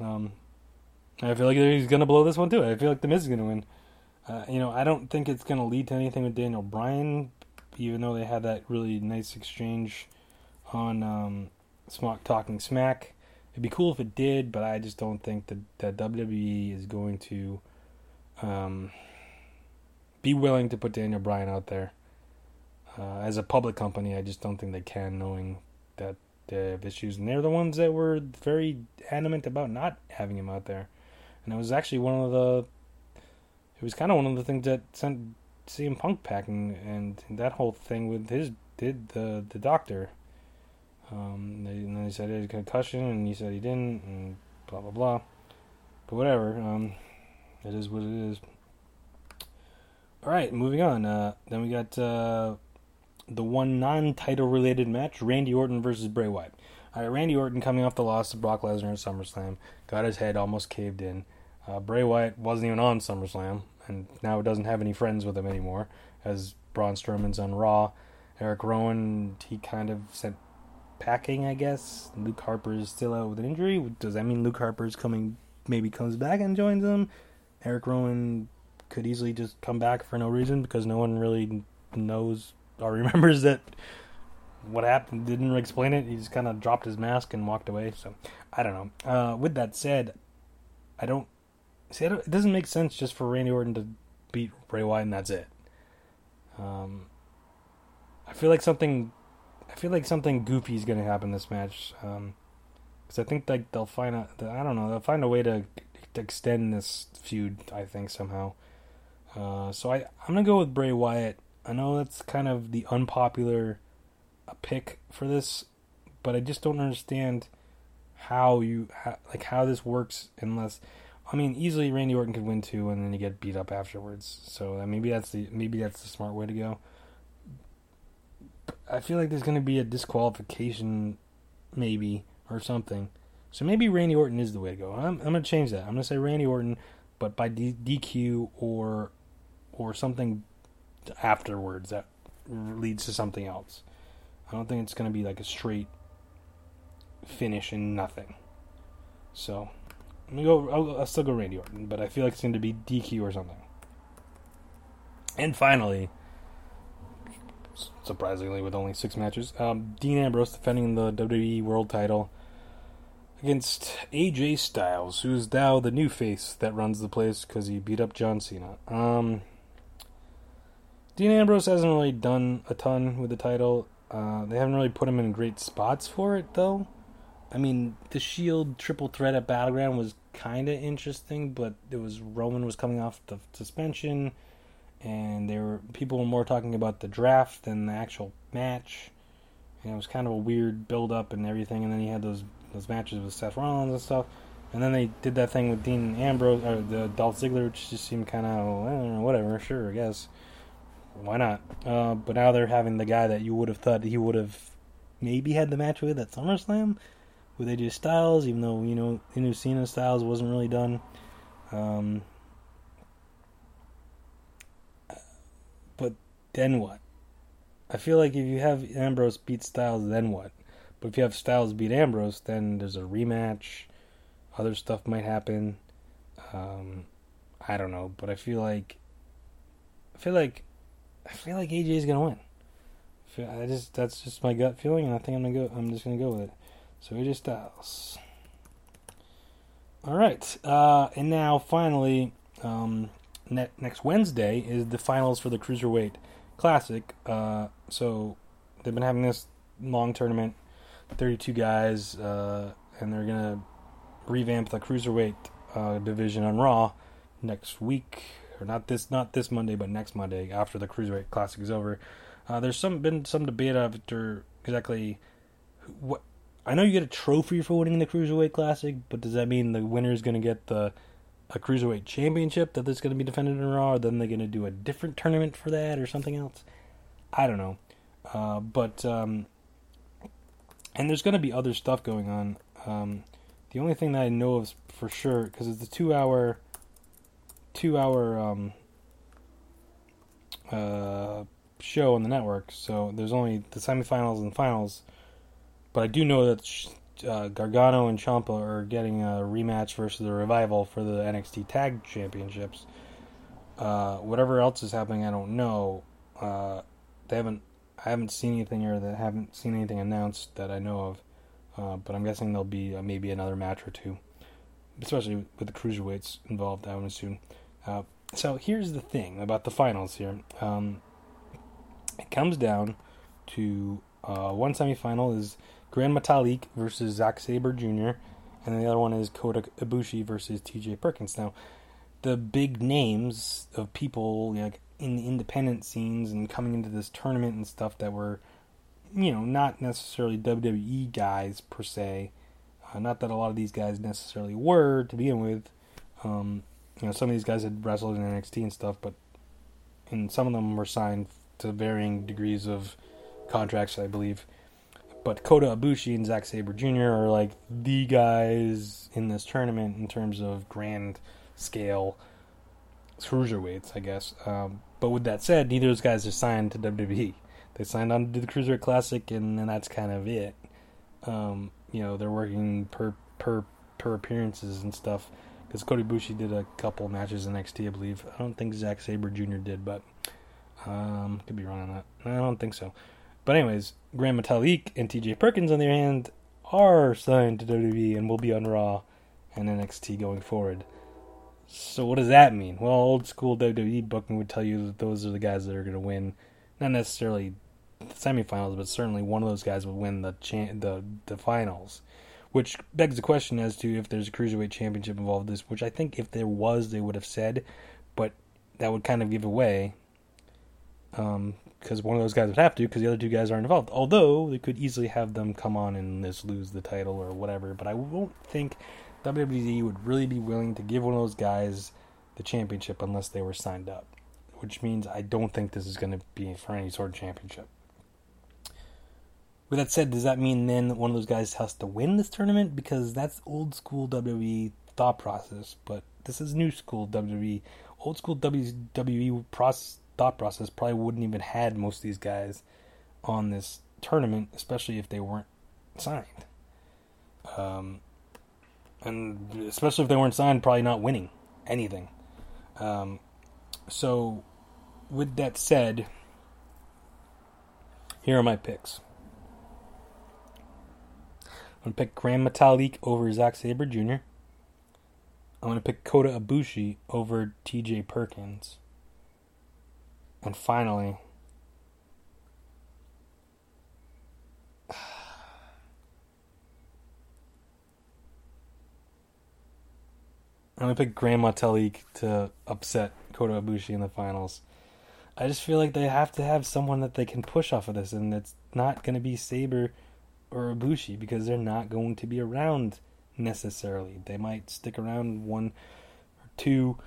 Um, I feel like he's gonna blow this one too. I feel like the Miz is gonna win. Uh, you know, I don't think it's gonna lead to anything with Daniel Bryan, even though they had that really nice exchange on um, Smock Talking Smack. It'd be cool if it did, but I just don't think that, that WWE is going to um, be willing to put Daniel Bryan out there. Uh, as a public company, I just don't think they can, knowing that have issues. And they're the ones that were very adamant about not having him out there. And it was actually one of the. It was kind of one of the things that sent CM Punk packing, and that whole thing with his did the the doctor. Um, they, and then they said he had a concussion, and he said he didn't, and blah blah blah. But whatever. Um, it is what it is. All right, moving on. Uh, then we got uh, the one non-title related match: Randy Orton versus Bray Wyatt. All right, Randy Orton coming off the loss to Brock Lesnar at SummerSlam, got his head almost caved in. Uh, Bray Wyatt wasn't even on SummerSlam, and now doesn't have any friends with him anymore. As Braun Strowman's on Raw, Eric Rowan he kind of sent packing, I guess. Luke Harper is still out with an injury. Does that mean Luke Harper's coming? Maybe comes back and joins them. Eric Rowan could easily just come back for no reason because no one really knows or remembers that what happened. Didn't explain it. He just kind of dropped his mask and walked away. So I don't know. Uh, with that said, I don't see. I don't, it doesn't make sense just for Randy Orton to beat Bray Wyatt and that's it. Um, I feel like something. I feel like something goofy is going to happen this match. Um, because I think like they'll find a. I don't know. They'll find a way to, to extend this feud. I think somehow. Uh, so I I'm gonna go with Bray Wyatt. I know that's kind of the unpopular pick for this, but I just don't understand how you how, like how this works unless I mean, easily Randy Orton could win too, and then you get beat up afterwards. So uh, maybe that's the maybe that's the smart way to go. I feel like there's going to be a disqualification, maybe or something. So maybe Randy Orton is the way to go. I'm, I'm going to change that. I'm going to say Randy Orton, but by D- DQ or or something afterwards that leads to something else. I don't think it's going to be like a straight finish and nothing. So I'm gonna go. I'll, I'll still go Randy Orton, but I feel like it's going to be DQ or something. And finally, surprisingly, with only six matches, um, Dean Ambrose defending the WWE World Title against AJ Styles, who is now the new face that runs the place because he beat up John Cena. Um, Dean Ambrose hasn't really done a ton with the title. Uh, they haven't really put him in great spots for it, though. I mean, the Shield triple threat at Battleground was kind of interesting, but it was Roman was coming off the suspension, and there were people were more talking about the draft than the actual match. And it was kind of a weird build up and everything. And then he had those those matches with Seth Rollins and stuff. And then they did that thing with Dean Ambrose or the Dolph Ziggler, which just seemed kind of whatever. Sure, I guess why not? Uh, but now they're having the guy that you would have thought he would have maybe had the match with at SummerSlam with AJ Styles, even though you know knew Cena Styles wasn't really done. Um, but then what? I feel like if you have Ambrose beat Styles, then what? But if you have Styles beat Ambrose, then there's a rematch. Other stuff might happen. Um, I don't know, but I feel like I feel like I feel like AJ is gonna win. I just that's just my gut feeling, and I think I'm gonna go. I'm just gonna go with it. So AJ Styles. All right, uh, and now finally, um, ne- next Wednesday is the finals for the Cruiserweight Classic. Uh, so they've been having this long tournament, 32 guys, uh, and they're gonna revamp the Cruiserweight uh, division on Raw next week or not this not this Monday, but next Monday after the Cruiserweight Classic is over. Uh, there's some been some debate after exactly what. I know you get a trophy for winning the Cruiserweight Classic, but does that mean the winner is going to get the a Cruiserweight Championship that is going to be defended in Raw, or then they're going to do a different tournament for that or something else? I don't know. Uh, but um, and there's going to be other stuff going on. Um, the only thing that I know of for sure, because it's a two-hour two hour um, uh, show on the network, so there's only the semifinals and finals. But I do know that uh, Gargano and Ciampa are getting a rematch versus the Revival for the NXT Tag Championships. Uh, whatever else is happening, I don't know. Uh, they haven't, I haven't seen anything or that haven't seen anything announced that I know of. Uh, but I'm guessing there'll be uh, maybe another match or two, especially with the cruiserweights involved. I would assume. Uh, so here's the thing about the finals here. Um, it comes down to uh, one semifinal is Gran Metalik versus Zack Sabre Jr., and the other one is Kota Ibushi versus T.J. Perkins. Now, the big names of people like in the independent scenes and coming into this tournament and stuff that were, you know, not necessarily WWE guys per se. Uh, not that a lot of these guys necessarily were to begin with. Um, you know, some of these guys had wrestled in NXT and stuff, but and some of them were signed to varying degrees of contracts, I believe. But Kota Ibushi and Zack Sabre Jr. are like the guys in this tournament in terms of grand scale cruiserweights, I guess. Um, but with that said, neither of those guys are signed to WWE. They signed on to the Cruiserweight Classic, and then that's kind of it. Um, you know, they're working per per per appearances and stuff because Kota Ibushi did a couple matches in NXT, I believe. I don't think Zack Sabre Jr. did, but um, could be wrong on that. I don't think so. But anyways, Gran Metalik and T.J. Perkins, on the other hand, are signed to WWE and will be on Raw and NXT going forward. So what does that mean? Well, old school WWE booking would tell you that those are the guys that are going to win, not necessarily the semifinals, but certainly one of those guys will win the cha- the the finals. Which begs the question as to if there's a cruiserweight championship involved in this, which I think if there was, they would have said, but that would kind of give away. Because um, one of those guys would have to, because the other two guys aren't involved. Although they could easily have them come on and just lose the title or whatever, but I won't think WWE would really be willing to give one of those guys the championship unless they were signed up, which means I don't think this is going to be for any sort of championship. With that said, does that mean then one of those guys has to win this tournament? Because that's old school WWE thought process, but this is new school WWE. Old school WWE process, thought process probably wouldn't even had most of these guys on this tournament, especially if they weren't signed. Um, and especially if they weren't signed, probably not winning anything. Um, so, with that said, here are my picks. I'm going to pick Gran Metalik over Zack Sabre Jr. I'm going to pick Kota Ibushi over TJ Perkins. And finally, I'm to pick Gran Metalik to upset Kota Ibushi in the finals. I just feel like they have to have someone that they can push off of this, and it's not to be Sabre or Ibushi because they're not going to be around necessarily. They might stick around one or two,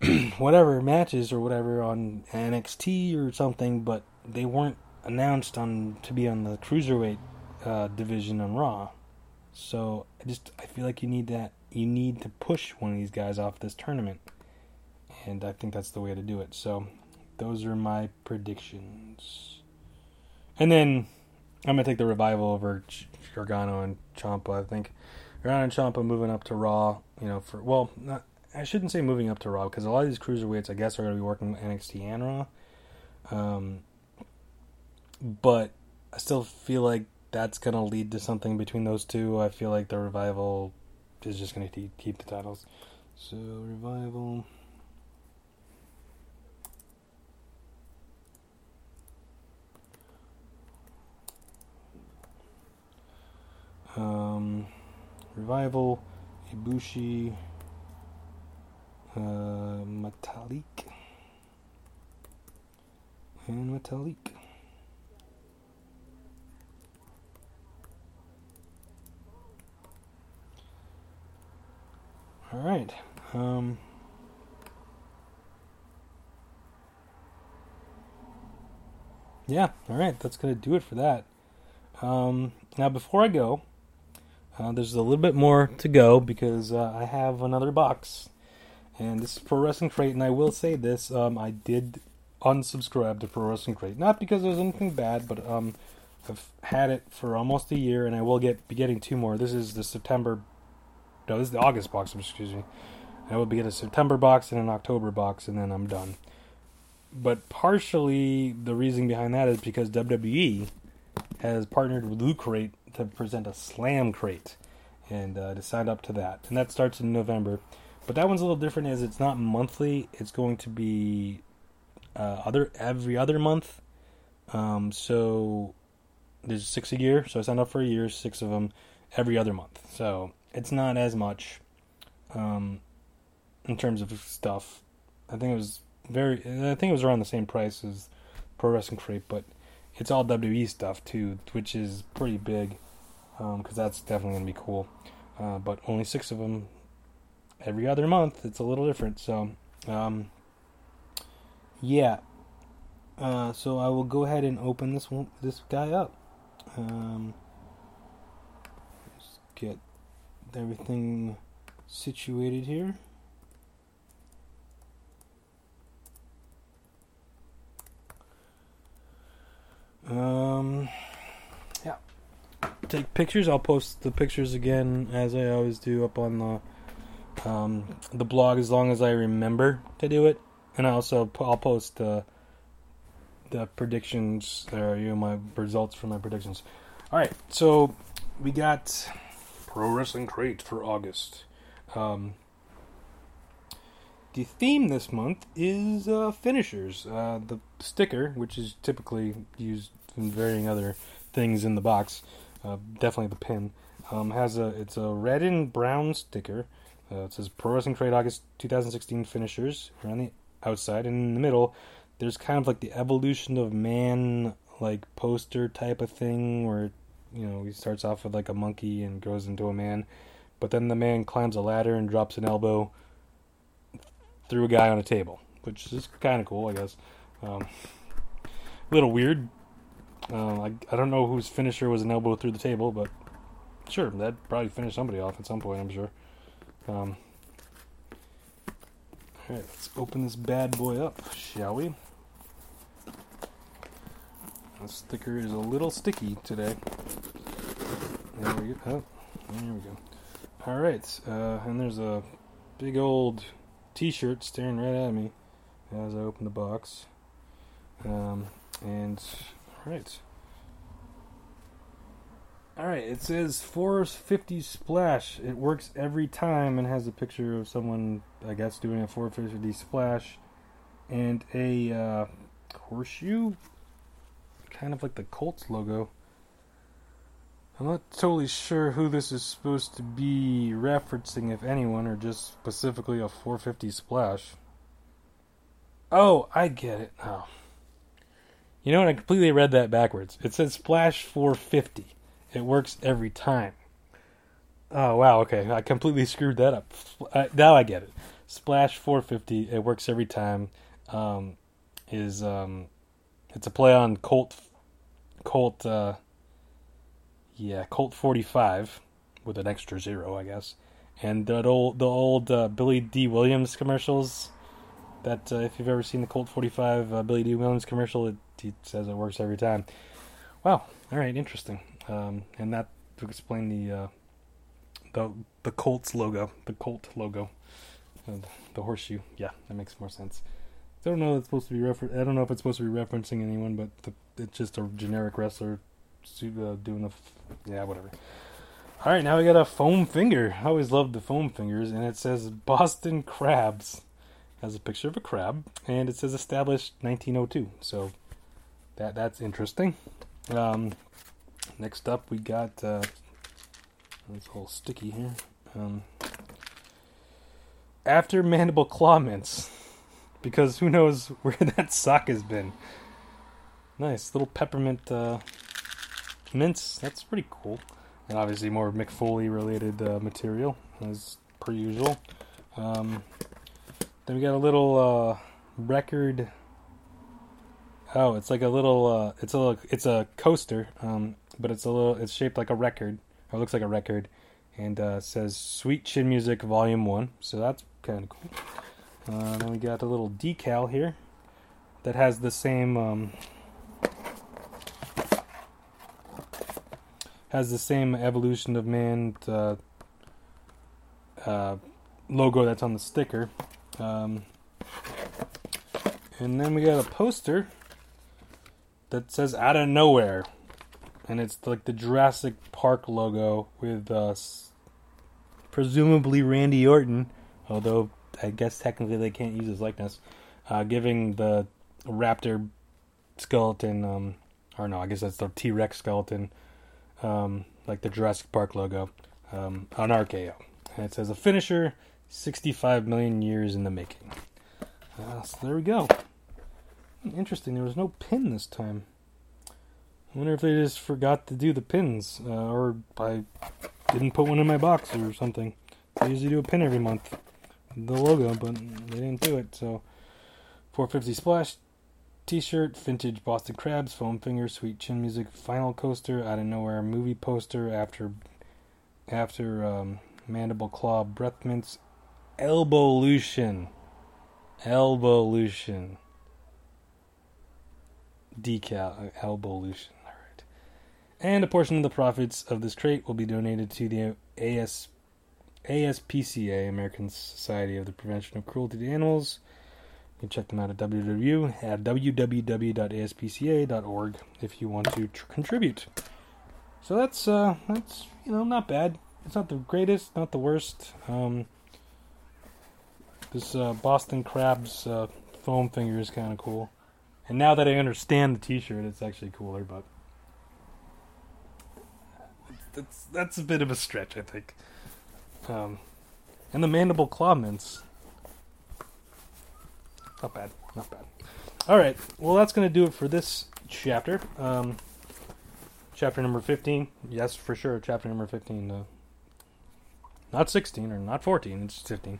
whatever matches or whatever on NXT or something, but they weren't announced on to be on the cruiserweight uh, division on Raw. So I just I feel like you need that you need to push one of these guys off this tournament, and I think that's the way to do it. So those are my predictions, and then I'm gonna take the revival over Gargano and Ciampa. I think Gargano and Ciampa moving up to Raw. You know, for well, not, I shouldn't say moving up to Raw because a lot of these cruiserweights, I guess, are gonna be working NXT and Raw. Um, but I still feel like that's gonna lead to something between those two. I feel like the revival is just gonna keep the titles. So revival. Um, Revival, Ibushi, uh, Metalik, and Metalik. All right. Um, yeah. All right. That's gonna do it for that. Um, now, before I go, uh, there's a little bit more to go because uh, I have another box, and this is Pro Wrestling Crate. And I will say this: um, I did unsubscribe to Pro Wrestling Crate, not because there's anything bad, but um, I've had it for almost a year, and I will get be getting two more. This is the September, no, this is the August box. Excuse me. I will be getting a September box and an October box, and then I'm done. But partially, the reason behind that is because WWE has partnered with Loot Crate to present a slam crate and uh, to sign up to that. And that starts in November. But that one's a little different is it's not monthly. It's going to be uh, other every other month. Um, so there's six a year. So I signed up for a year, six of them every other month. So it's not as much um, in terms of stuff. I think it was very. I think it was around the same price as Pro Wrestling Crate, but it's all WWE stuff too, which is pretty big because um, that's definitely going to be cool. Uh, but only six of them every other month. It's a little different. So, um, yeah. Uh, so I will go ahead and open this one, this guy up. Um, get everything situated here. Um. Take pictures. I'll post the pictures again as I always do up on the um, the blog as long as I remember to do it, and I also I'll post the the predictions there. You know my results for my predictions. All right, so we got Pro Wrestling Crate for August. Um, the theme this month is uh, finishers. Uh, the sticker, which is typically used in varying other things in the box, uh, definitely the pin, um, has a it's a red and brown sticker. Uh, it says Pro Wrestling Crate August 2016 finishers around the outside, and in the middle, there's kind of like the evolution of man like poster type of thing where you know he starts off with like a monkey and grows into a man but then the man climbs a ladder and drops an elbow through a guy on a table, which is kind of cool, I guess. Um, a little weird. Uh, I, I don't know whose finisher was an elbow through the table, but sure, that probably finished somebody off at some point, I'm sure. Um, Alright, let's open this bad boy up, shall we? The sticker is a little sticky today. There we go. Oh, there we go. Alright, uh, and there's a big old t shirt staring right at me as I open the box. Um, and, alright. Alright, it says 450 splash. It works every time and has a picture of someone, I guess, doing a 450 splash and a uh, horseshoe kind of like the Colts logo. I'm not totally sure who this is supposed to be referencing, if anyone, or just specifically a 450 splash. Oh, I get it now. You know what? I completely read that backwards. It says splash 450. It works every time. Oh, wow, okay. I completely screwed that up. Uh, now I get it. Splash 450, it works every time. Um, is um, it's a play on Colt Colt, uh, yeah, Colt 45 with an extra zero, I guess. And that old, the old uh, Billy Dee Williams commercials. That uh, if you've ever seen the Colt 45 uh, Billy Dee Williams commercial, it, says it works every time. Wow. All right, interesting. Um, and that to explain the uh, the the Colts logo, the Colt logo, uh, the horseshoe. Yeah, that makes more sense. I don't know. It's supposed to be refer- I don't know if it's supposed to be referencing anyone, but the it's just a generic wrestler uh, doing the yeah whatever. All right, now we got a foam finger. I always loved the foam fingers, and it says Boston Crabs. Has a picture of a crab, and it says established 1902. So that that's interesting. Um, next up, we got uh, it's sticky here. Um, after mandible claw mints, because who knows where that sock has been. Nice little peppermint uh, mints. That's pretty cool. And obviously more Mick Foley related uh, material as per usual. Um, then we got a little uh, record. Oh, it's like a little. Uh, it's a little, it's a coaster, um, but it's a little. It's shaped like a record, or looks like a record, and uh, says "Sweet Chin Music Volume One." So that's kind of cool. Uh, then we got a little decal here that has the same um, has the same evolution of man uh, uh, logo that's on the sticker. Um, and then we got a poster that says "Out of Nowhere," and it's like the Jurassic Park logo with uh, presumably Randy Orton, although I guess technically they can't use his likeness, uh, giving the raptor skeleton, um, or no, I guess that's the T Rex skeleton um, like the Jurassic Park logo, um, on RKO. And it says a finisher, 65 million years in the making. Uh, so there we go. Interesting, there was no pin this time. I wonder if they just forgot to do the pins, uh, or I didn't put one in my box or something. They usually do a pin every month, the logo, but they didn't do it. So, 450 splash, T-shirt, vintage Boston Crabs, foam finger, sweet chin music, final coaster, out of nowhere movie poster after after um, mandible claw breath mints, elbowlution, elbowlution, decal, elbowlution. All right, and a portion of the profits of this crate will be donated to the AS ASPCA, American Society of the Prevention of Cruelty to Animals you can check them out at www at www.aspca.org if you want to tr- contribute. So that's uh, that's you know not bad. It's not the greatest, not the worst. Um, this uh, Boston Crabs uh, foam finger is kind of cool, and now that I understand the T-shirt, it's actually cooler. But that's that's a bit of a stretch, I think. Um, and the mandible claw mints not bad. Not bad. All right. Well, that's going to do it for this chapter. Um, chapter number 15. Yes, for sure. Chapter number 15. Uh, not 16 or not 14. It's 15.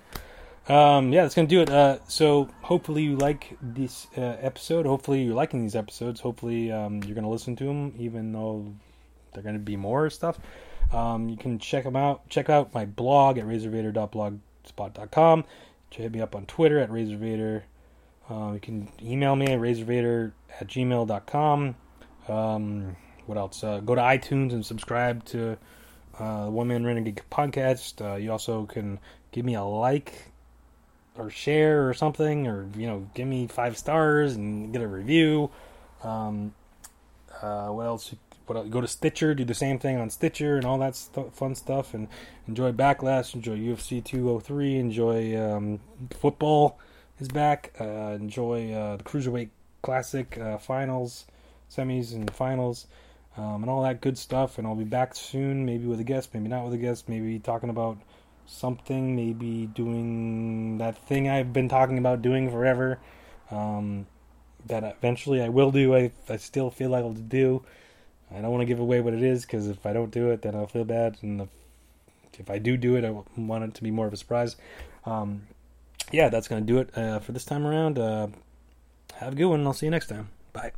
Um, yeah, that's gonna do it. Uh, so hopefully you like this uh, episode. Hopefully you're liking these episodes. Hopefully um, you're gonna listen to them, even though they're gonna be more stuff. Um, you can check them out. Check out my blog at razorvader.blogspot.com. Hit me up on Twitter at razorvader. Uh, you can email me at razorvader at gmail.com. Um, what else? Uh, go to iTunes and subscribe to uh, One Man Renegade podcast. Uh, you also can give me a like or share or something, or you know, give me five stars and get a review. Um, uh, what else? What? Go to Stitcher, do the same thing on Stitcher and all that st- fun stuff, and enjoy Backlash, enjoy UFC 203, enjoy um, football is back, uh, enjoy uh, the Cruiserweight Classic uh, finals, semis, and finals. Um, and all that good stuff, and I'll be back soon, maybe with a guest, maybe not with a guest, maybe talking about something, maybe doing that thing I've been talking about doing forever. Um, that eventually I will do. I, I still feel like I'll do. I don't want to give away what it is because if I don't do it, then I'll feel bad. And if, if I do do it, I want it to be more of a surprise. Um, yeah, that's going to do it uh, for this time around. Uh, have a good one. and I'll see you next time. Bye.